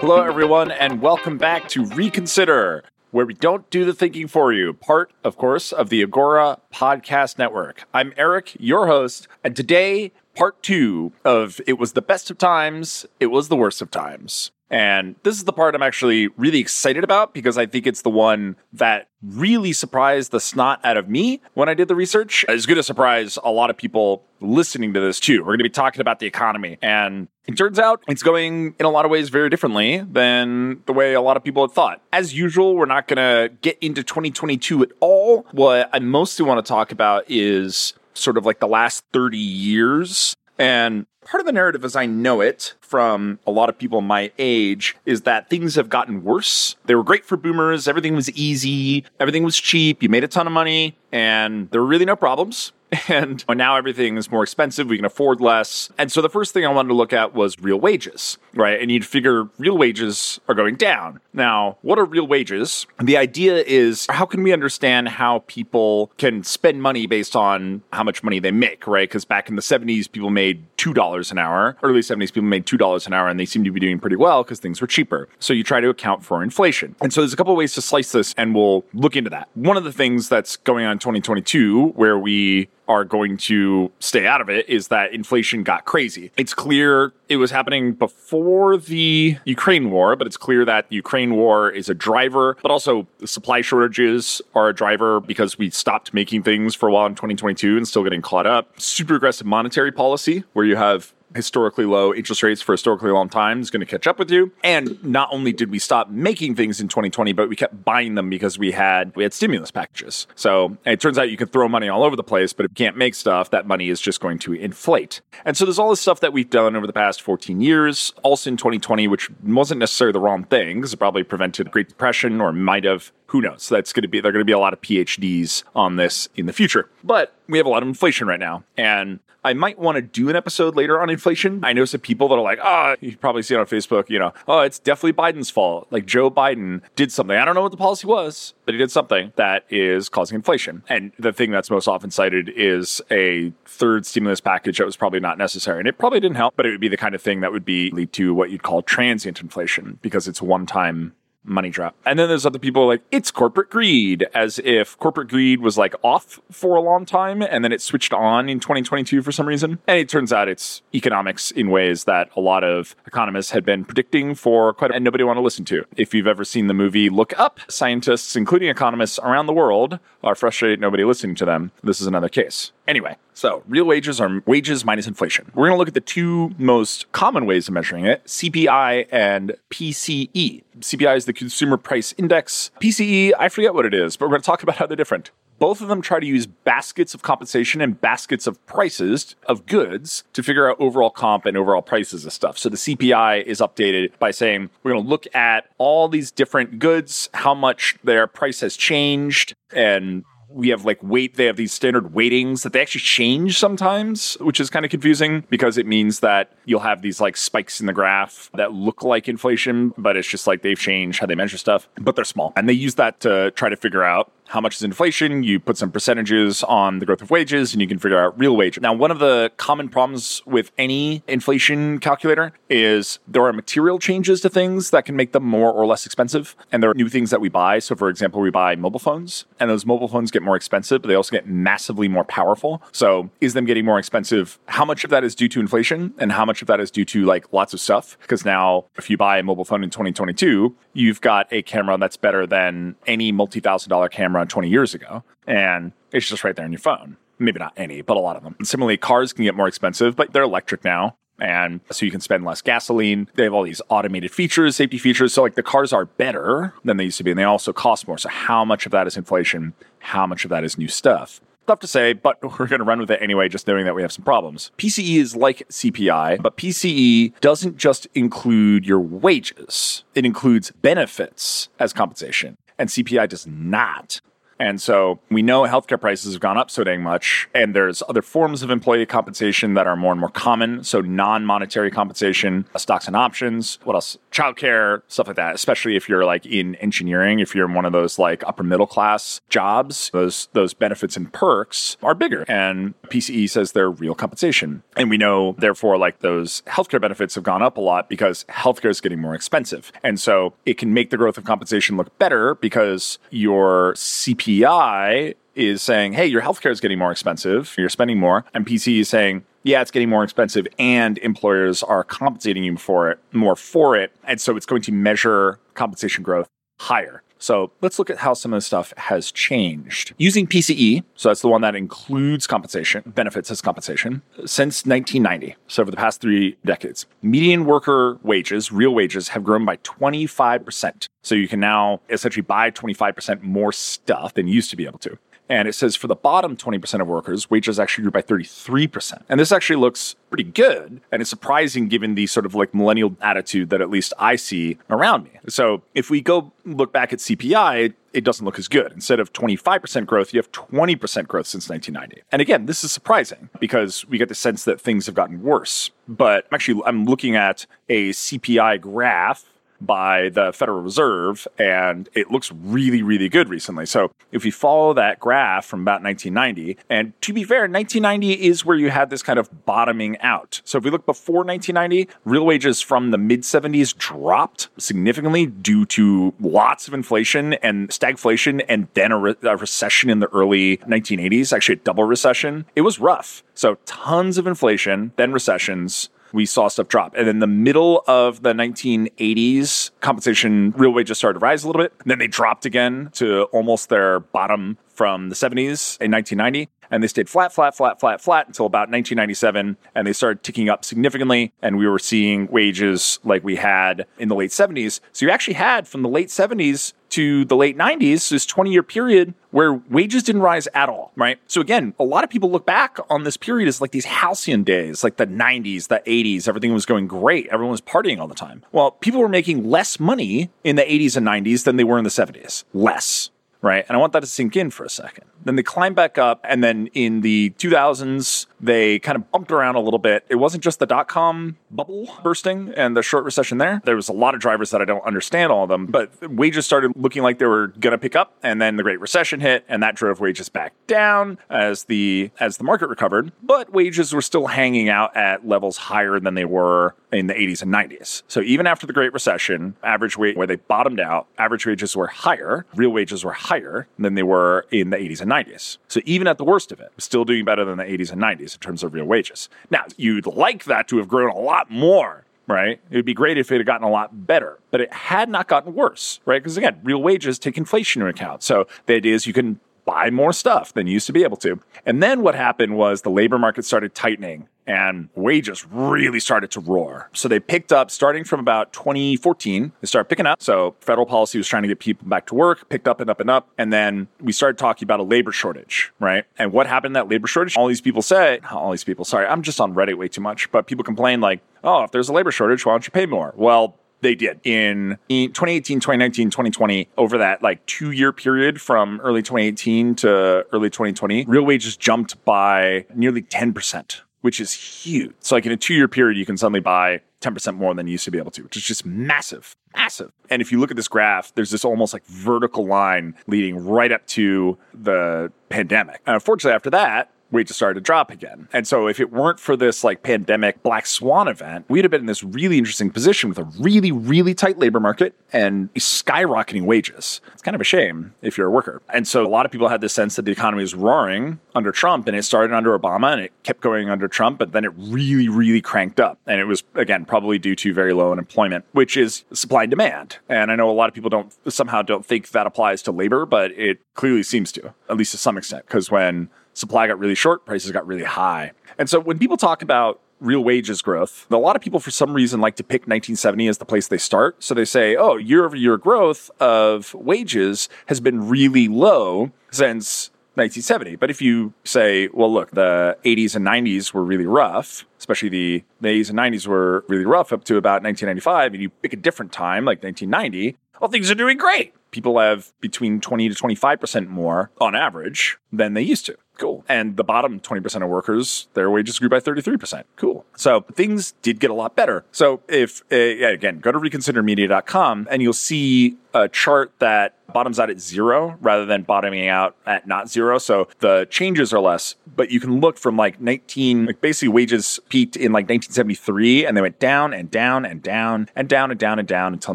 Hello, everyone, and welcome back to Reconsider, where we don't do the thinking for you, part, of course, of the Agora Podcast Network. I'm Eric, your host, and today, part two of It Was the Best of Times, It Was the Worst of Times. And this is the part I'm actually really excited about because I think it's the one that really surprised the snot out of me when I did the research. It's going to surprise a lot of people listening to this too. We're going to be talking about the economy. And it turns out it's going in a lot of ways very differently than the way a lot of people had thought. As usual, we're not going to get into 2022 at all. What I mostly want to talk about is sort of like the last 30 years and part of the narrative as I know it from a lot of people my age is that things have gotten worse. They were great for boomers. Everything was easy. Everything was cheap. You made a ton of money and there were really no problems. And now everything is more expensive. We can afford less. And so the first thing I wanted to look at was real wages, right? And you'd figure real wages are going down. Now, what are real wages? The idea is how can we understand how people can spend money based on how much money they make, right? Because back in the 70s, people made $2 an hour. Early 70s, people made $2 an hour and they seem to be doing pretty well because things were cheaper. So you try to account for inflation. And so there's a couple ways to slice this and we'll look into that. One of the things that's going on in 2022 where we are going to stay out of it is that inflation got crazy. It's clear it was happening before the Ukraine war, but it's clear that the Ukraine war is a driver, but also supply shortages are a driver because we stopped making things for a while in 2022 and still getting caught up. Super aggressive monetary policy where you have historically low interest rates for historically long time is going to catch up with you. And not only did we stop making things in 2020, but we kept buying them because we had we had stimulus packages. So it turns out you can throw money all over the place, but if you can't make stuff, that money is just going to inflate. And so there's all this stuff that we've done over the past 14 years, also in 2020, which wasn't necessarily the wrong thing because it probably prevented Great Depression or might have who knows? That's going to be, there are going to be a lot of PhDs on this in the future. But we have a lot of inflation right now. And I might want to do an episode later on inflation. I know some people that are like, oh, you probably see it on Facebook, you know, oh, it's definitely Biden's fault. Like Joe Biden did something. I don't know what the policy was, but he did something that is causing inflation. And the thing that's most often cited is a third stimulus package that was probably not necessary. And it probably didn't help, but it would be the kind of thing that would be lead to what you'd call transient inflation because it's one time money drop. And then there's other people like, it's corporate greed, as if corporate greed was like off for a long time and then it switched on in 2022 for some reason. And it turns out it's economics in ways that a lot of economists had been predicting for quite a and nobody want to listen to. If you've ever seen the movie Look Up, scientists, including economists around the world, are frustrated nobody listening to them. This is another case. Anyway, so real wages are wages minus inflation. We're going to look at the two most common ways of measuring it CPI and PCE. CPI is the Consumer Price Index. PCE, I forget what it is, but we're going to talk about how they're different. Both of them try to use baskets of compensation and baskets of prices of goods to figure out overall comp and overall prices of stuff. So the CPI is updated by saying we're going to look at all these different goods, how much their price has changed, and we have like weight they have these standard weightings that they actually change sometimes which is kind of confusing because it means that you'll have these like spikes in the graph that look like inflation but it's just like they've changed how they measure stuff but they're small. And they use that to try to figure out how much is inflation, you put some percentages on the growth of wages, and you can figure out real wage. Now, one of the common problems with any inflation calculator is there are material changes to things that can make them more or less expensive. And there are new things that we buy. So, for example, we buy mobile phones, and those mobile phones get more expensive, but they also get massively more powerful. So, is them getting more expensive? How much of that is due to inflation, and how much of that is due to like lots of stuff? Because now, if you buy a mobile phone in 2022, you've got a camera that's better than any multi thousand dollar camera 20 years ago. And it's just right there in your phone. Maybe not any, but a lot of them. And similarly, cars can get more expensive, but they're electric now. And so you can spend less gasoline. They have all these automated features, safety features. So, like, the cars are better than they used to be, and they also cost more. So, how much of that is inflation? How much of that is new stuff? Tough to say, but we're going to run with it anyway, just knowing that we have some problems. PCE is like CPI, but PCE doesn't just include your wages, it includes benefits as compensation. And CPI does not. And so we know healthcare prices have gone up so dang much. And there's other forms of employee compensation that are more and more common. So non monetary compensation, uh, stocks and options, what else? Childcare, stuff like that. Especially if you're like in engineering, if you're in one of those like upper middle class jobs, those those benefits and perks are bigger. And PCE says they're real compensation. And we know therefore like those healthcare benefits have gone up a lot because healthcare is getting more expensive. And so it can make the growth of compensation look better because your CP PCI is saying, hey, your healthcare is getting more expensive, you're spending more. And PC is saying, yeah, it's getting more expensive and employers are compensating you for it more for it. And so it's going to measure compensation growth higher. So let's look at how some of this stuff has changed. Using PCE, so that's the one that includes compensation, benefits as compensation, since 1990, so over the past three decades, median worker wages, real wages, have grown by 25%. So you can now essentially buy 25% more stuff than you used to be able to. And it says for the bottom 20% of workers, wages actually grew by 33%. And this actually looks pretty good. And it's surprising given the sort of like millennial attitude that at least I see around me. So if we go look back at CPI, it doesn't look as good. Instead of 25% growth, you have 20% growth since 1990. And again, this is surprising because we get the sense that things have gotten worse. But actually, I'm looking at a CPI graph by the Federal Reserve, and it looks really, really good recently. So if we follow that graph from about 1990, and to be fair, 1990 is where you had this kind of bottoming out. So if we look before 1990, real wages from the mid 70s dropped significantly due to lots of inflation and stagflation, and then a, re- a recession in the early 1980s, actually a double recession. It was rough. So tons of inflation, then recessions we saw stuff drop. And in the middle of the 1980s, compensation, real wages started to rise a little bit. And then they dropped again to almost their bottom from the 70s in 1990 and they stayed flat, flat, flat, flat, flat until about 1997, and they started ticking up significantly. And we were seeing wages like we had in the late 70s. So you actually had from the late 70s to the late 90s, this 20 year period where wages didn't rise at all, right? So again, a lot of people look back on this period as like these halcyon days, like the 90s, the 80s, everything was going great. Everyone was partying all the time. Well, people were making less money in the 80s and 90s than they were in the 70s. Less right? And I want that to sink in for a second. Then they climbed back up, and then in the 2000s, they kind of bumped around a little bit. It wasn't just the dot com bubble bursting and the short recession there. There was a lot of drivers that I don't understand all of them, but wages started looking like they were going to pick up, and then the Great Recession hit, and that drove wages back down as the as the market recovered. But wages were still hanging out at levels higher than they were in the 80s and 90s. So even after the Great Recession, average wage where they bottomed out, average wages were higher, real wages were higher than they were in the 80s and 90s. So even at the worst of it, still doing better than the 80s and 90s in terms of real wages. Now, you'd like that to have grown a lot more right? It would be great if it had gotten a lot better, but it had not gotten worse, right? Because again, real wages take inflation into account. So the idea is you can buy more stuff than you used to be able to. And then what happened was the labor market started tightening and wages really started to roar. So they picked up starting from about 2014, they started picking up. So federal policy was trying to get people back to work, picked up and up and up. And then we started talking about a labor shortage, right? And what happened in that labor shortage? All these people say, all these people, sorry, I'm just on Reddit way too much, but people complain like, oh, if there's a labor shortage, why don't you pay more? Well, they did in, in 2018, 2019, 2020, over that like two year period from early 2018 to early 2020, real wages jumped by nearly 10%, which is huge. So, like in a two year period, you can suddenly buy 10% more than you used to be able to, which is just massive, massive. And if you look at this graph, there's this almost like vertical line leading right up to the pandemic. And unfortunately, after that, wages started to drop again. And so if it weren't for this like pandemic black swan event, we'd have been in this really interesting position with a really, really tight labor market and skyrocketing wages. It's kind of a shame if you're a worker. And so a lot of people had this sense that the economy was roaring under Trump and it started under Obama and it kept going under Trump, but then it really, really cranked up. And it was, again, probably due to very low unemployment, which is supply and demand. And I know a lot of people don't somehow don't think that applies to labor, but it clearly seems to, at least to some extent, because when supply got really short, prices got really high. And so when people talk about real wages growth, a lot of people for some reason like to pick 1970 as the place they start. So they say, oh, year over year growth of wages has been really low since 1970. But if you say, well, look, the 80s and 90s were really rough, especially the, the 80s and 90s were really rough up to about 1995, and you pick a different time, like 1990, well, things are doing great. People have between 20 to 25% more on average than they used to. Cool. And the bottom 20% of workers, their wages grew by 33%. Cool. So things did get a lot better. So if, uh, again, go to reconsidermedia.com and you'll see a chart that bottoms out at zero rather than bottoming out at not zero. So the changes are less, but you can look from like 19, like basically wages peaked in like 1973 and they went down and down and down and down and down and down until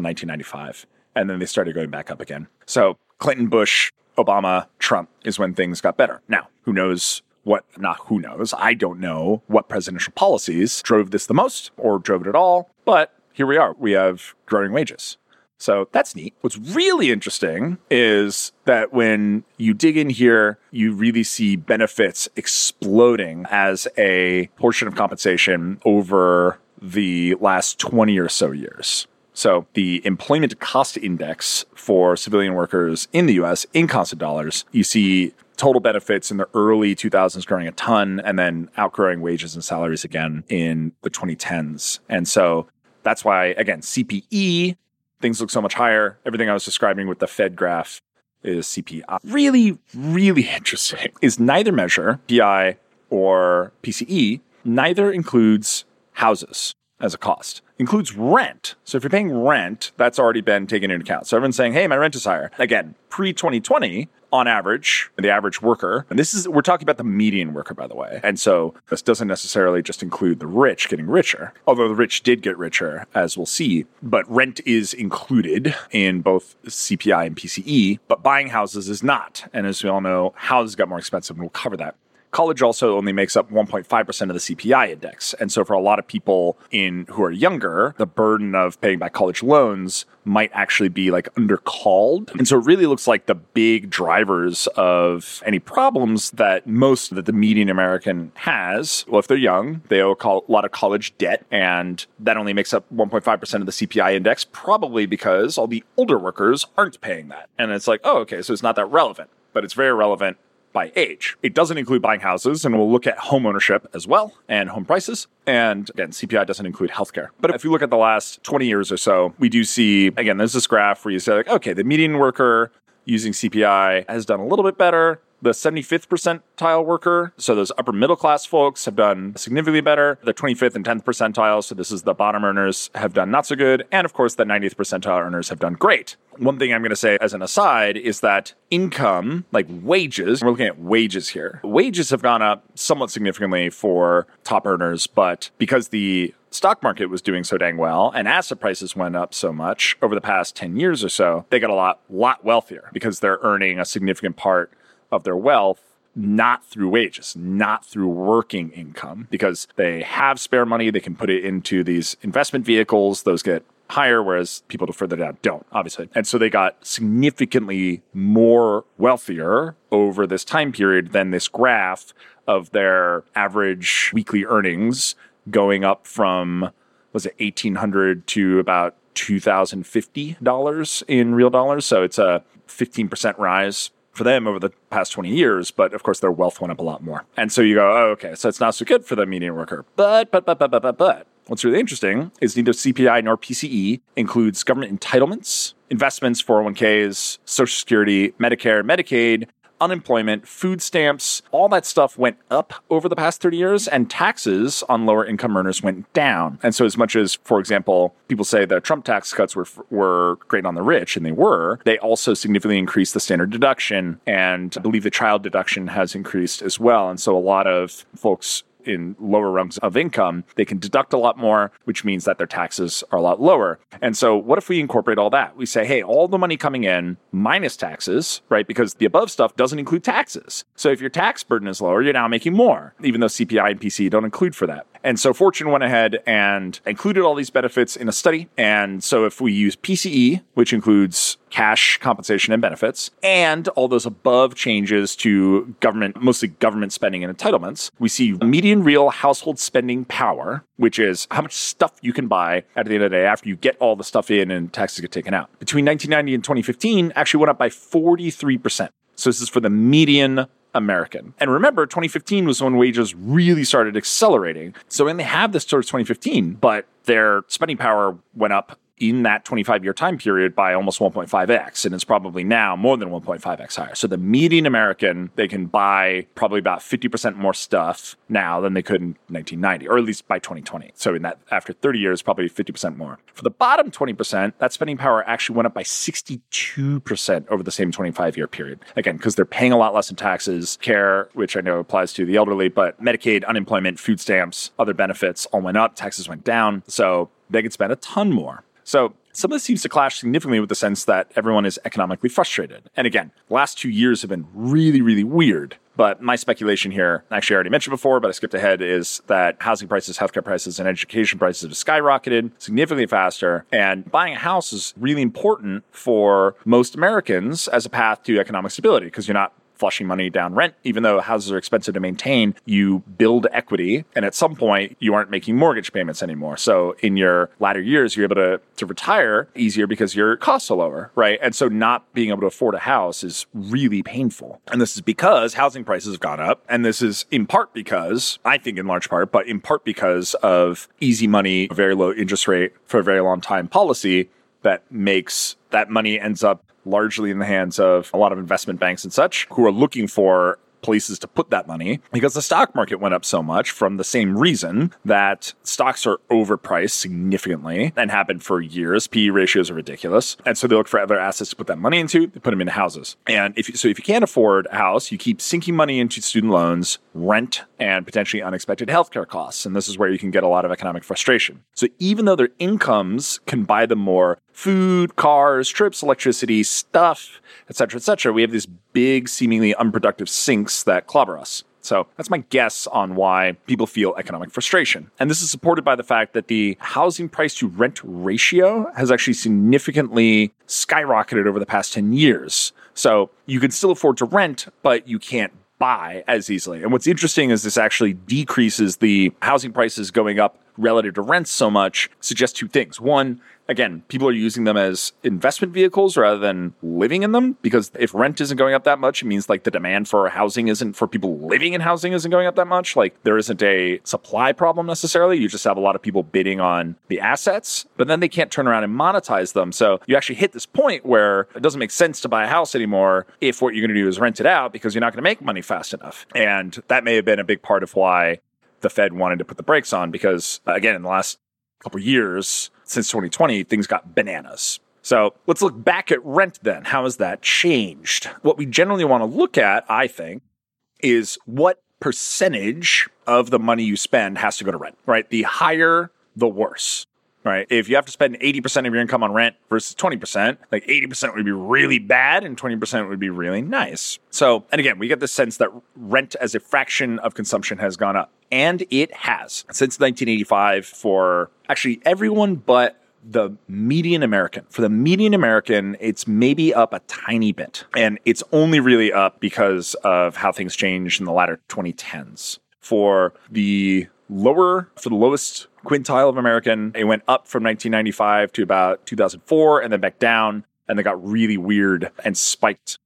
1995. And then they started going back up again. So Clinton, Bush, Obama, Trump is when things got better. Now, who knows what, not who knows, I don't know what presidential policies drove this the most or drove it at all, but here we are. We have growing wages. So that's neat. What's really interesting is that when you dig in here, you really see benefits exploding as a portion of compensation over the last 20 or so years. So the employment cost index for civilian workers in the US in constant dollars, you see total benefits in the early 2000s growing a ton and then outgrowing wages and salaries again in the 2010s. And so that's why, again, CPE, things look so much higher. Everything I was describing with the Fed graph is CPI. Really, really interesting is neither measure, PI or PCE, neither includes houses as a cost. Includes rent. So if you're paying rent, that's already been taken into account. So everyone's saying, hey, my rent is higher. Again, pre 2020, on average, the average worker, and this is, we're talking about the median worker, by the way. And so this doesn't necessarily just include the rich getting richer, although the rich did get richer, as we'll see. But rent is included in both CPI and PCE, but buying houses is not. And as we all know, houses got more expensive, and we'll cover that college also only makes up 1.5% of the CPI index. And so for a lot of people in who are younger, the burden of paying back college loans might actually be like undercalled. And so it really looks like the big drivers of any problems that most that the median American has, well, if they're young, they owe a lot of college debt, and that only makes up 1.5% of the CPI index, probably because all the older workers aren't paying that. And it's like, oh, okay, so it's not that relevant, but it's very relevant by age. It doesn't include buying houses, and we'll look at home ownership as well and home prices. And again, CPI doesn't include healthcare. But if you look at the last 20 years or so, we do see, again, there's this graph where you say, like, okay, the median worker using CPI has done a little bit better the 75th percentile worker, so those upper middle class folks have done significantly better. The 25th and 10th percentile, so this is the bottom earners, have done not so good. And of course, the 90th percentile earners have done great. One thing I'm going to say as an aside is that income, like wages, we're looking at wages here. Wages have gone up somewhat significantly for top earners, but because the stock market was doing so dang well and asset prices went up so much over the past 10 years or so, they got a lot, lot wealthier because they're earning a significant part of their wealth not through wages, not through working income, because they have spare money. They can put it into these investment vehicles. Those get higher, whereas people further down don't, obviously. And so they got significantly more wealthier over this time period than this graph of their average weekly earnings going up from, was it 1800 to about $2,050 in real dollars. So it's a 15% rise for them over the past 20 years, but of course their wealth went up a lot more. And so you go, oh, okay, so it's not so good for the median worker. But, but, but, but, but, but, but. What's really interesting is neither CPI nor PCE includes government entitlements, investments, 401ks, Social Security, Medicare, Medicaid, unemployment, food stamps, all that stuff went up over the past 30 years, and taxes on lower income earners went down. And so, as much as, for example, people say the Trump tax cuts were, were great on the rich, and they were, they also significantly increased the standard deduction. And I believe the child deduction has increased as well. And so, a lot of folks in lower rungs of income, they can deduct a lot more, which means that their taxes are a lot lower. And so, what if we incorporate all that? We say, hey, all the money coming in minus taxes, right? Because the above stuff doesn't include taxes. So, if your tax burden is lower, you're now making more, even though CPI and PC don't include for that. And so Fortune went ahead and included all these benefits in a study. And so if we use PCE, which includes cash compensation and benefits, and all those above changes to government, mostly government spending and entitlements, we see median real household spending power, which is how much stuff you can buy at the end of the day after you get all the stuff in and taxes get taken out. Between 1990 and 2015, actually went up by 43%. So this is for the median American. And remember, 2015 was when wages really started accelerating. So when they have this towards 2015, but their spending power went up in that 25 year time period by almost 1.5x. And it's probably now more than 1.5x higher. So the median American, they can buy probably about 50% more stuff now than they could in 1990, or at least by 2020. So in that, after 30 years, probably 50% more. For the bottom 20%, that spending power actually went up by 62% over the same 25 year period. Again, because they're paying a lot less in taxes, care, which I know applies to the elderly, but Medicaid, unemployment, food stamps, other benefits all went up, taxes went down. So they could spend a ton more. So some of this seems to clash significantly with the sense that everyone is economically frustrated. And again, the last two years have been really, really weird. But my speculation here, actually, I already mentioned before, but I skipped ahead, is that housing prices, healthcare prices, and education prices have skyrocketed significantly faster. And buying a house is really important for most Americans as a path to economic stability because you're not flushing money down rent. Even though houses are expensive to maintain, you build equity. And at some point, you aren't making mortgage payments anymore. So in your latter years, you're able to, to retire easier because your costs are lower, right? And so not being able to afford a house is really painful. And this is because housing prices have gone up. And this is in part because, I think in large part, but in part because of easy money, very low interest rate for a very long time policy that makes that money ends up largely in the hands of a lot of investment banks and such who are looking for places to put that money because the stock market went up so much from the same reason that stocks are overpriced significantly and happened for years. PE ratios are ridiculous. And so they look for other assets to put that money into, they put them into houses. And if so if you can't afford a house, you keep sinking money into student loans, rent, and potentially unexpected healthcare costs. And this is where you can get a lot of economic frustration. So even though their incomes can buy them more food, cars, trips, electricity, stuff, etc., etc., we have these big, seemingly unproductive sinks that clobber us. So that's my guess on why people feel economic frustration. And this is supported by the fact that the housing price to rent ratio has actually significantly skyrocketed over the past 10 years. So you can still afford to rent, but you can't buy as easily. And what's interesting is this actually decreases the housing prices going up relative to rents so much suggests two things. One, again, people are using them as investment vehicles rather than living in them because if rent isn't going up that much, it means like the demand for housing isn't for people living in housing isn't going up that much. Like there isn't a supply problem necessarily. You just have a lot of people bidding on the assets, but then they can't turn around and monetize them. So you actually hit this point where it doesn't make sense to buy a house anymore if what you're going to do is rent it out because you're not going to make money fast enough. And that may have been a big part of why the Fed wanted to put the brakes on because again, in the last couple years, since 2020, things got bananas. So let's look back at rent then. How has that changed? What we generally want to look at, I think, is what percentage of the money you spend has to go to rent, right? The higher, the worse, right? If you have to spend 80% of your income on rent versus 20%, like 80% would be really bad and 20% would be really nice. So, and again, we get the sense that rent as a fraction of consumption has gone up. And it has since 1985 for actually everyone but the median American. For the median American, it's maybe up a tiny bit. And it's only really up because of how things changed in the latter 2010s. For the lower, for the lowest quintile of American, it went up from 1995 to about 2004 and then back down. And they got really weird and spiked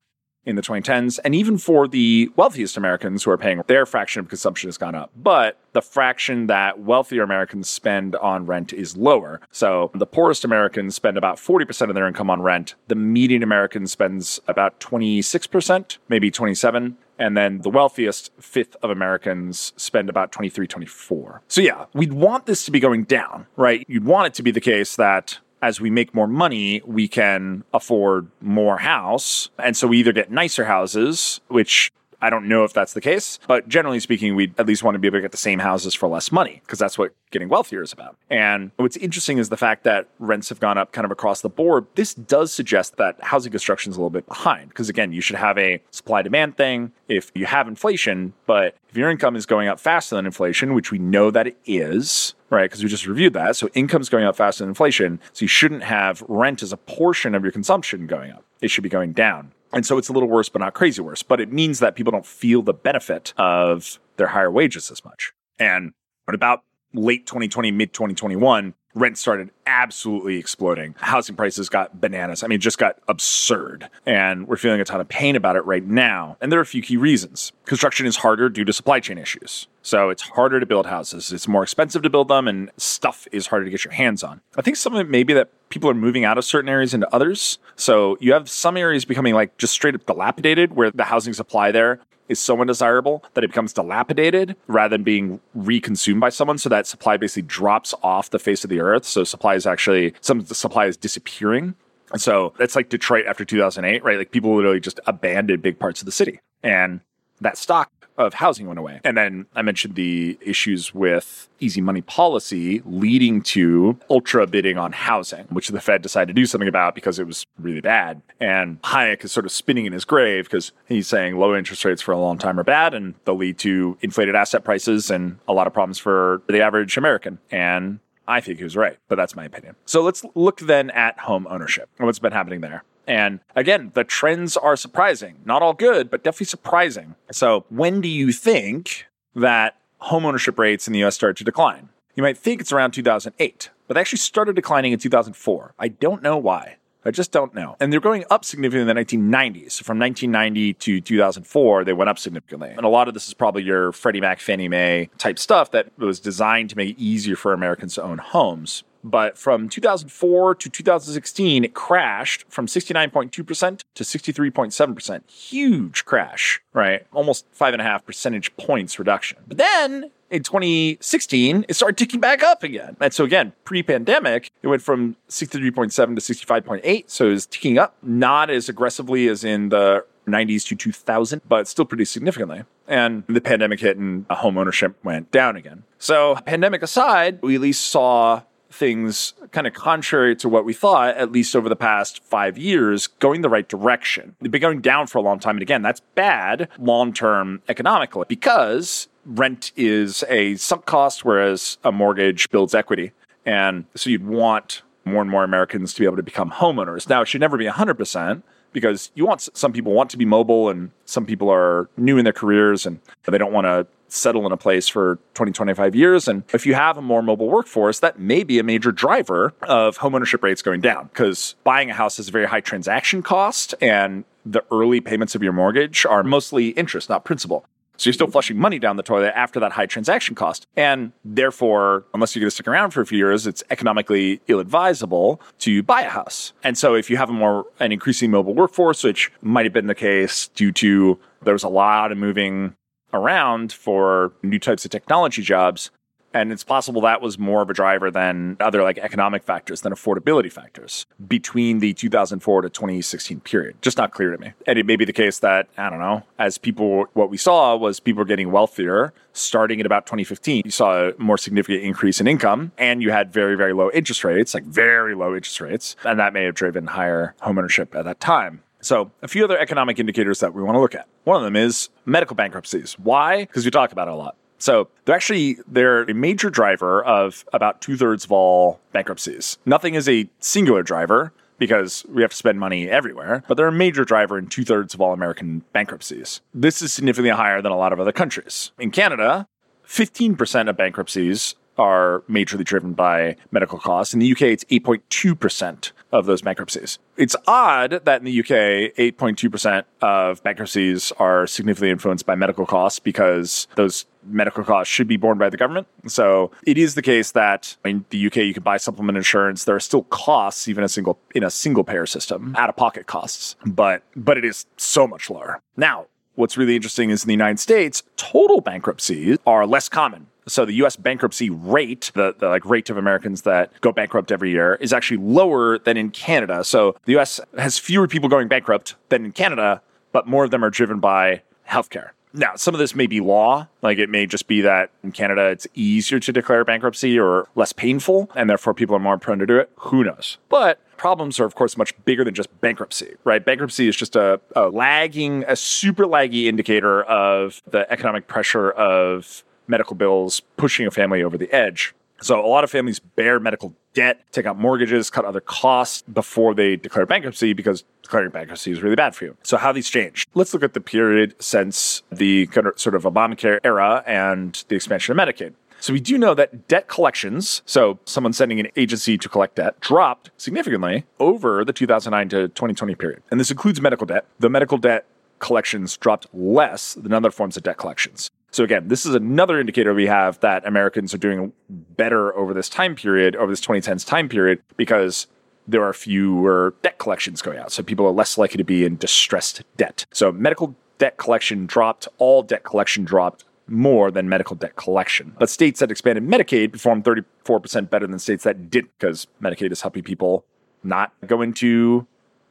in the 2010s. And even for the wealthiest Americans who are paying, their fraction of consumption has gone up. But the fraction that wealthier Americans spend on rent is lower. So the poorest Americans spend about 40% of their income on rent. The median American spends about 26%, maybe 27 and then the wealthiest fifth of Americans spend about 23, 24. So yeah, we'd want this to be going down, right? You'd want it to be the case that as we make more money, we can afford more house. And so we either get nicer houses, which I don't know if that's the case, but generally speaking, we at least want to be able to get the same houses for less money because that's what getting wealthier is about. And what's interesting is the fact that rents have gone up kind of across the board. This does suggest that housing construction is a little bit behind because again, you should have a supply demand thing if you have inflation, but if your income is going up faster than inflation, which we know that it is, right? Because we just reviewed that. So income's going up faster than inflation. So you shouldn't have rent as a portion of your consumption going up. It should be going down. And so it's a little worse, but not crazy worse. But it means that people don't feel the benefit of their higher wages as much. And what about late 2020, mid 2021, rent started absolutely exploding. Housing prices got bananas. I mean, just got absurd. And we're feeling a ton of pain about it right now. And there are a few key reasons. Construction is harder due to supply chain issues. So it's harder to build houses. It's more expensive to build them, and stuff is harder to get your hands on. I think some of it may be that people are moving out of certain areas into others. So you have some areas becoming like just straight up dilapidated, where the housing supply there is so undesirable that it becomes dilapidated rather than being reconsumed by someone. So that supply basically drops off the face of the earth. So supply is actually, some of the supply is disappearing. And so it's like Detroit after 2008, right? Like people literally just abandoned big parts of the city. And that stock of housing went away. And then I mentioned the issues with easy money policy leading to ultra bidding on housing, which the Fed decided to do something about because it was really bad. And Hayek is sort of spinning in his grave because he's saying low interest rates for a long time are bad and they'll lead to inflated asset prices and a lot of problems for the average American. And I think he was right, but that's my opinion. So let's look then at home ownership and what's been happening there. And again, the trends are surprising. Not all good, but definitely surprising. So, when do you think that homeownership rates in the US started to decline? You might think it's around 2008, but they actually started declining in 2004. I don't know why. I just don't know. And they're going up significantly in the 1990s. So from 1990 to 2004, they went up significantly. And a lot of this is probably your Freddie Mac, Fannie Mae type stuff that was designed to make it easier for Americans to own homes. But from 2004 to 2016, it crashed from 69.2% to 63.7%. Huge crash, right? Almost five and a half percentage points reduction. But then in 2016, it started ticking back up again. And so again, pre-pandemic, it went from 63.7 to 65.8. So it was ticking up, not as aggressively as in the 90s to 2000, but still pretty significantly. And the pandemic hit and home ownership went down again. So pandemic aside, we at least saw things kind of contrary to what we thought, at least over the past five years, going the right direction. They've been going down for a long time. And again, that's bad long term economically because rent is a sunk cost, whereas a mortgage builds equity. And so you'd want more and more Americans to be able to become homeowners. Now, it should never be 100% because you want some people want to be mobile and some people are new in their careers and they don't want to settle in a place for 20, 25 years. And if you have a more mobile workforce, that may be a major driver of homeownership rates going down because buying a house has a very high transaction cost and the early payments of your mortgage are mostly interest, not principal. So you're still flushing money down the toilet after that high transaction cost. And therefore, unless you're going to stick around for a few years, it's economically ill advisable to buy a house. And so if you have a more, an increasing mobile workforce, which might have been the case due to there was a lot of moving around for new types of technology jobs. And it's possible that was more of a driver than other like economic factors than affordability factors between the 2004 to 2016 period. Just not clear to me. And it may be the case that, I don't know, as people, what we saw was people were getting wealthier starting at about 2015. You saw a more significant increase in income and you had very, very low interest rates, like very low interest rates. And that may have driven higher homeownership at that time. So, a few other economic indicators that we want to look at. One of them is medical bankruptcies. Why? Because we talk about it a lot. So they're actually they're a major driver of about two thirds of all bankruptcies. Nothing is a singular driver because we have to spend money everywhere, but they're a major driver in two thirds of all American bankruptcies. This is significantly higher than a lot of other countries. In Canada, 15% of bankruptcies are majorly driven by medical costs. In the UK, it's 8.2%. of those bankruptcies. It's odd that in the UK, 8.2% of bankruptcies are significantly influenced by medical costs because those medical costs should be borne by the government. So it is the case that in the UK you can buy supplement insurance. There are still costs even a single in a single payer system, out of pocket costs, but but it is so much lower. Now, what's really interesting is in the United States, total bankruptcies are less common. So the US bankruptcy rate, the, the, like rate of Americans that go bankrupt every year is actually lower than in Canada. So the US has fewer people going bankrupt than in Canada, but more of them are driven by healthcare. Now, some of this may be law, like it may just be that in Canada it's easier to declare bankruptcy or less painful, and therefore people are more prone to do it. Who knows? But problems are, of course, much bigger than just bankruptcy, right? Bankruptcy is just a, a lagging, a super laggy indicator of the economic pressure of medical bills pushing a family over the edge. So a lot of families bear medical debt, take out mortgages, cut other costs before they declare bankruptcy because declaring bankruptcy is really bad for you. So how these changed? Let's look at the period since the sort of Obamacare era and the expansion of Medicaid. So we do know that debt collections, so someone sending an agency to collect debt, dropped significantly over the 2009 to 2020 period. And this includes medical debt. The medical debt collections dropped less than other forms of debt collections. So again, this is another indicator we have that Americans are doing better over this time period, over this 2010s time period, because there are fewer debt collections going out. So people are less likely to be in distressed debt. So medical debt collection dropped, all debt collection dropped more than medical debt collection. But states that expanded Medicaid performed 34% better than states that didn't, because Medicaid is helping people not go into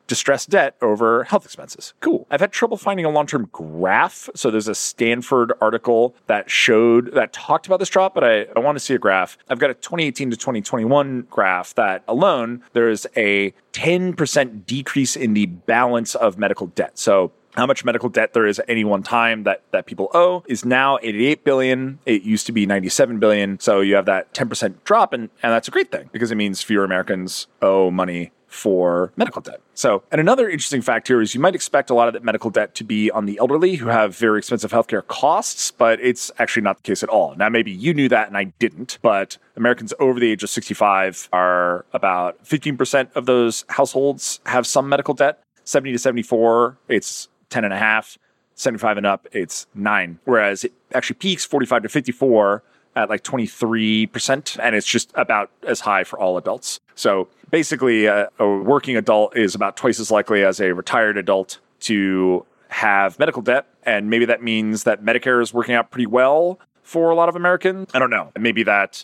distressed debt over health expenses. Cool. I've had trouble finding a long term graph. So there's a Stanford article that showed, that talked about this drop, but I, I want to see a graph. I've got a 2018 to 2021 graph that alone, there is a 10% decrease in the balance of medical debt. So how much medical debt there is at any one time that, that people owe is now 88 billion. It used to be 97 billion. So you have that 10% drop, and, and that's a great thing because it means fewer Americans owe money for medical debt. So, and another interesting fact here is you might expect a lot of that medical debt to be on the elderly who have very expensive healthcare costs, but it's actually not the case at all. Now, maybe you knew that and I didn't, but Americans over the age of 65 are about 15% of those households have some medical debt. 70 to 74, it's 10 and a half. 75 and up, it's nine. Whereas it actually peaks 45 to 54 at like 23%, and it's just about as high for all adults. So basically, a, a working adult is about twice as likely as a retired adult to have medical debt. And maybe that means that Medicare is working out pretty well for a lot of Americans. I don't know. Maybe that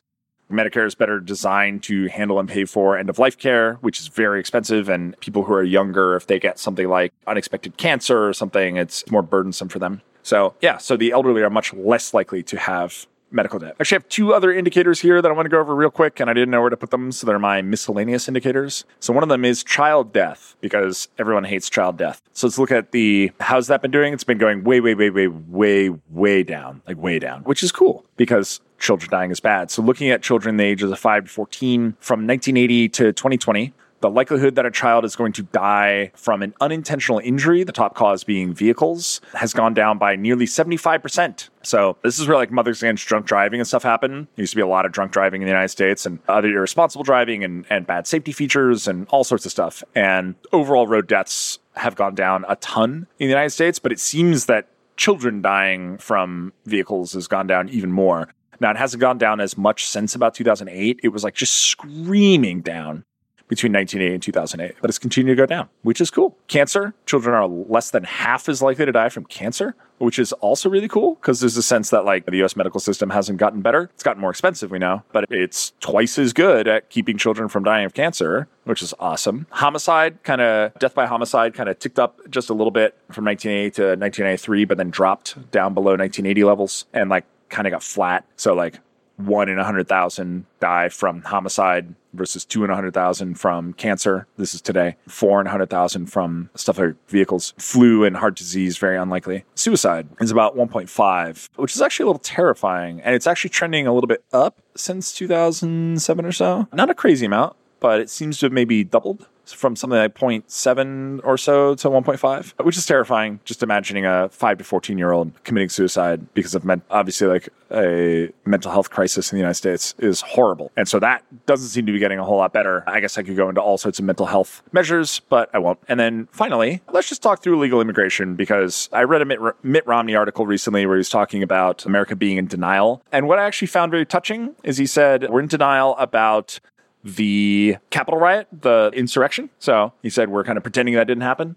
Medicare is better designed to handle and pay for end of life care, which is very expensive. And people who are younger, if they get something like unexpected cancer or something, it's more burdensome for them. So, yeah, so the elderly are much less likely to have medical debt. Actually, I have two other indicators here that I want to go over real quick, and I didn't know where to put them, so they're my miscellaneous indicators. So one of them is child death, because everyone hates child death. So let's look at the how's that been doing? It's been going way, way, way, way, way, way down, like way down, which is cool because children dying is bad. So looking at children the ages of 5 to 14 from 1980 to 2020, the likelihood that a child is going to die from an unintentional injury, the top cause being vehicles, has gone down by nearly 75%. So this is where like mothers against drunk driving and stuff happen. There used to be a lot of drunk driving in the United States and other irresponsible driving and, and bad safety features and all sorts of stuff. And overall road deaths have gone down a ton in the United States, but it seems that children dying from vehicles has gone down even more. Now, it hasn't gone down as much since about 2008. It was like just screaming down between 1980 and 2008, but it's continued to go down, which is cool. Cancer, children are less than half as likely to die from cancer, which is also really cool because there's a sense that like the US medical system hasn't gotten better. It's gotten more expensive, we know, but it's twice as good at keeping children from dying of cancer, which is awesome. Homicide, kind of death by homicide, kind of ticked up just a little bit from 1980 to 1993, but then dropped down below 1980 levels and like kind of got flat. So like one in a hundred thousand die from homicide versus two in a hundred thousand from cancer. This is today. Four in a hundred thousand from stuff like vehicles. Flu and heart disease, very unlikely. Suicide is about 1.5, which is actually a little terrifying. And it's actually trending a little bit up since 2007 or so. Not a crazy amount, but it seems to have maybe doubled from something like 0.7 or so to 1.5, which is terrifying. Just imagining a 5 to 14 year old committing suicide because of men- obviously like a mental health crisis in the United States is horrible. And so that doesn't seem to be getting a whole lot better. I guess I could go into all sorts of mental health measures, but I won't. And then finally, let's just talk through legal immigration because I read a Mitt, Mitt Romney article recently where he's talking about America being in denial. And what I actually found very touching is he said, we're in denial about the Capitol riot, the insurrection. So he said, we're kind of pretending that didn't happen.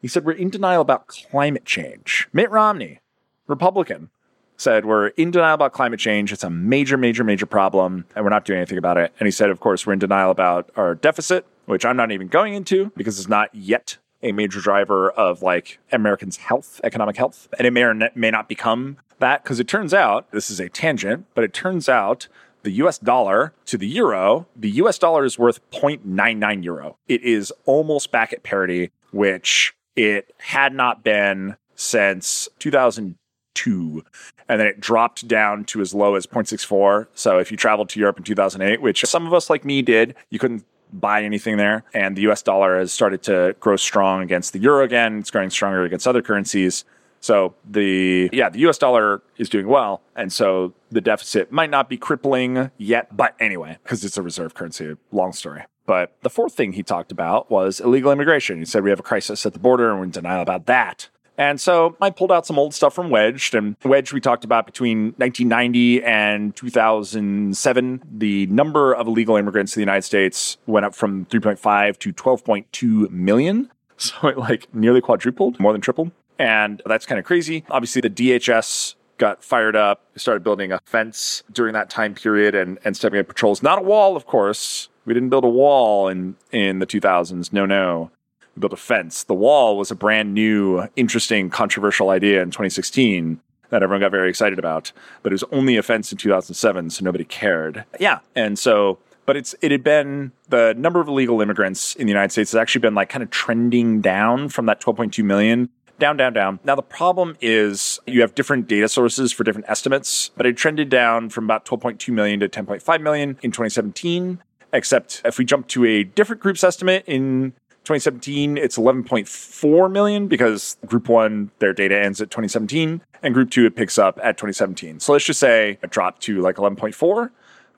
He said, we're in denial about climate change. Mitt Romney, Republican, said, we're in denial about climate change. It's a major, major, major problem, and we're not doing anything about it. And he said, of course, we're in denial about our deficit, which I'm not even going into because it's not yet a major driver of like Americans' health, economic health. And it may or may not become that because it turns out, this is a tangent, but it turns out the US dollar to the euro, the US dollar is worth 0.99 euro. It is almost back at parity, which it had not been since 2002. And then it dropped down to as low as 0.64. So if you traveled to Europe in 2008, which some of us like me did, you couldn't buy anything there. And the US dollar has started to grow strong against the euro again. It's growing stronger against other currencies. So the yeah, the US dollar is doing well, and so the deficit might not be crippling yet, but anyway, because it's a reserve currency, long story. But the fourth thing he talked about was illegal immigration. He said we have a crisis at the border and we're in denial about that. And so I pulled out some old stuff from Wedged. And Wedged, we talked about between 1990 and 2007, the number of illegal immigrants in the United States went up from 3.5 to 12.2 million. So it like nearly quadrupled, more than tripled. And that's kind of crazy. Obviously, the DHS got fired up, started building a fence during that time period and, and stepping up patrols. Not a wall, of course. We didn't build a wall in, in the 2000s. No, no. We built a fence. The wall was a brand new, interesting, controversial idea in 2016 that everyone got very excited about. But it was only a fence in 2007, so nobody cared. Yeah. And so but it's it had been the number of illegal immigrants in the United States has actually been like kind of trending down from that 12.2 million down, down, down. Now, the problem is you have different data sources for different estimates, but it trended down from about 12.2 million to 10.5 million in 2017. Except if we jump to a different group's estimate in 2017, it's 11.4 million because group one, their data ends at 2017, and group two, it picks up at 2017. So let's just say it dropped to like 11.4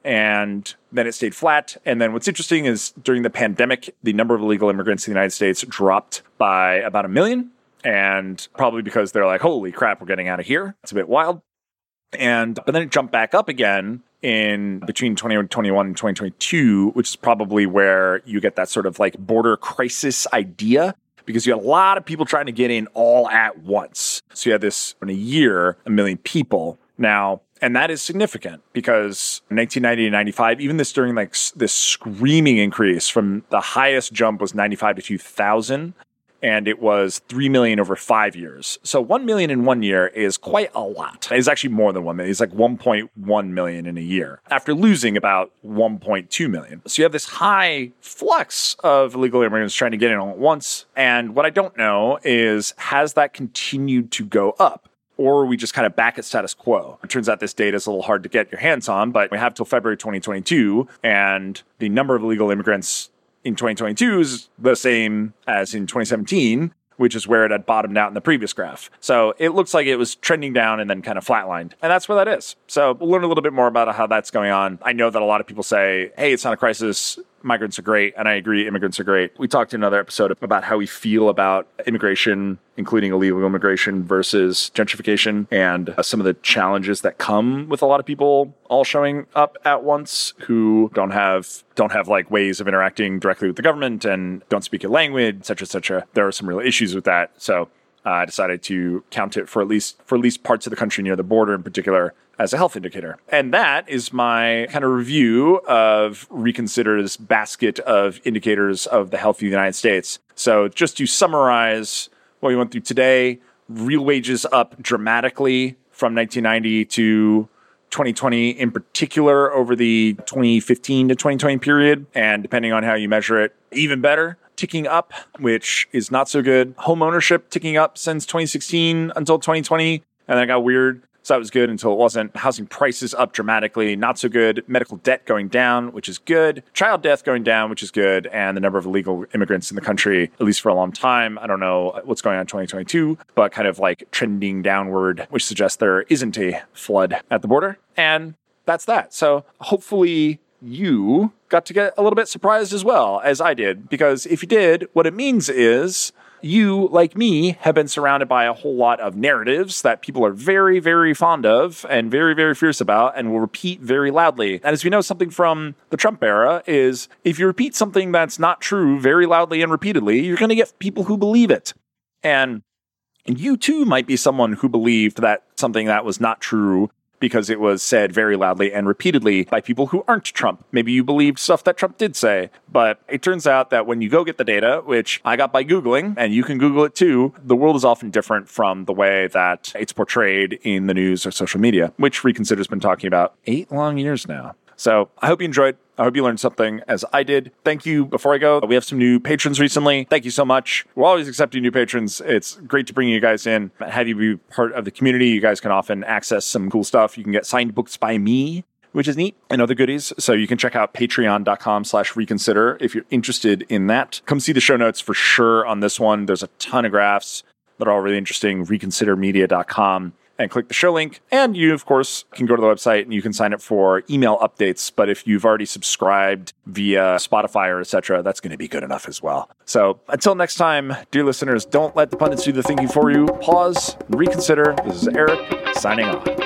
and then it stayed flat. And then what's interesting is during the pandemic, the number of illegal immigrants in the United States dropped by about a million and probably because they're like, holy crap, we're getting out of here. It's a bit wild. And but then it jumped back up again in between 2021 and 2022, which is probably where you get that sort of like border crisis idea because you had a lot of people trying to get in all at once. So you had this in a year, a million people. Now, and that is significant because 1990 to 95, even this during like this screaming increase from the highest jump was 95 to 2000 and it was 3 million over five years. So 1 million in one year is quite a lot. It's actually more than 1 million. It's like 1.1 million in a year after losing about 1.2 million. So you have this high flux of illegal immigrants trying to get in all at once. And what I don't know is has that continued to go up? Or are we just kind of back at status quo? It turns out this data is a little hard to get your hands on, but we have till February 2022, and the number of illegal immigrants in 2022 is the same as in 2017, which is where it had bottomed out in the previous graph. So it looks like it was trending down and then kind of flatlined. And that's where that is. So we'll learn a little bit more about how that's going on. I know that a lot of people say, hey, it's not a crisis migrants are great, and I agree, immigrants are great. We talked in another episode about how we feel about immigration, including illegal immigration versus gentrification, and uh, some of the challenges that come with a lot of people all showing up at once who don't have don't have like ways of interacting directly with the government and don't speak a language, etc., etc. There are some real issues with that. So uh, I decided to count it for at least for at least parts of the country near the border in particular as a health indicator. And that is my kind of review of Reconsider's basket of indicators of the health of the United States. So just to summarize what we went through today, real wages up dramatically from 1990 to 2020 in particular over the 2015 to 2020 period. And depending on how you measure it, even better ticking up, which is not so good. Home ownership ticking up since 2016 until 2020. And then it got weird So that was good until it wasn't. Housing prices up dramatically, not so good. Medical debt going down, which is good. Child death going down, which is good. And the number of illegal immigrants in the country, at least for a long time, I don't know what's going on in 2022, but kind of like trending downward, which suggests there isn't a flood at the border. And that's that. So hopefully you got to get a little bit surprised as well as I did, because if you did, what it means is you, like me, have been surrounded by a whole lot of narratives that people are very, very fond of and very, very fierce about and will repeat very loudly. And as we know, something from the Trump era is if you repeat something that's not true very loudly and repeatedly, you're going to get people who believe it. And you too might be someone who believed that something that was not true because it was said very loudly and repeatedly by people who aren't Trump. Maybe you believed stuff that Trump did say, but it turns out that when you go get the data, which I got by Googling, and you can Google it too, the world is often different from the way that it's portrayed in the news or social media, which Reconsider's been talking about eight long years now. So I hope you enjoyed. I hope you learned something as I did. Thank you. Before I go, we have some new patrons recently. Thank you so much. We're always accepting new patrons. It's great to bring you guys in, have you be part of the community. You guys can often access some cool stuff. You can get signed books by me which is neat and other goodies. So you can check out patreon.com slash reconsider if you're interested in that. Come see the show notes for sure on this one. There's a ton of graphs that are all really interesting. Reconsidermedia.com and click the show link. And you, of course, can go to the website and you can sign up for email updates. But if you've already subscribed via Spotify or etc., that's going to be good enough as well. So until next time, dear listeners, don't let the pundits do the thinking for you. Pause, reconsider. This is Eric signing off.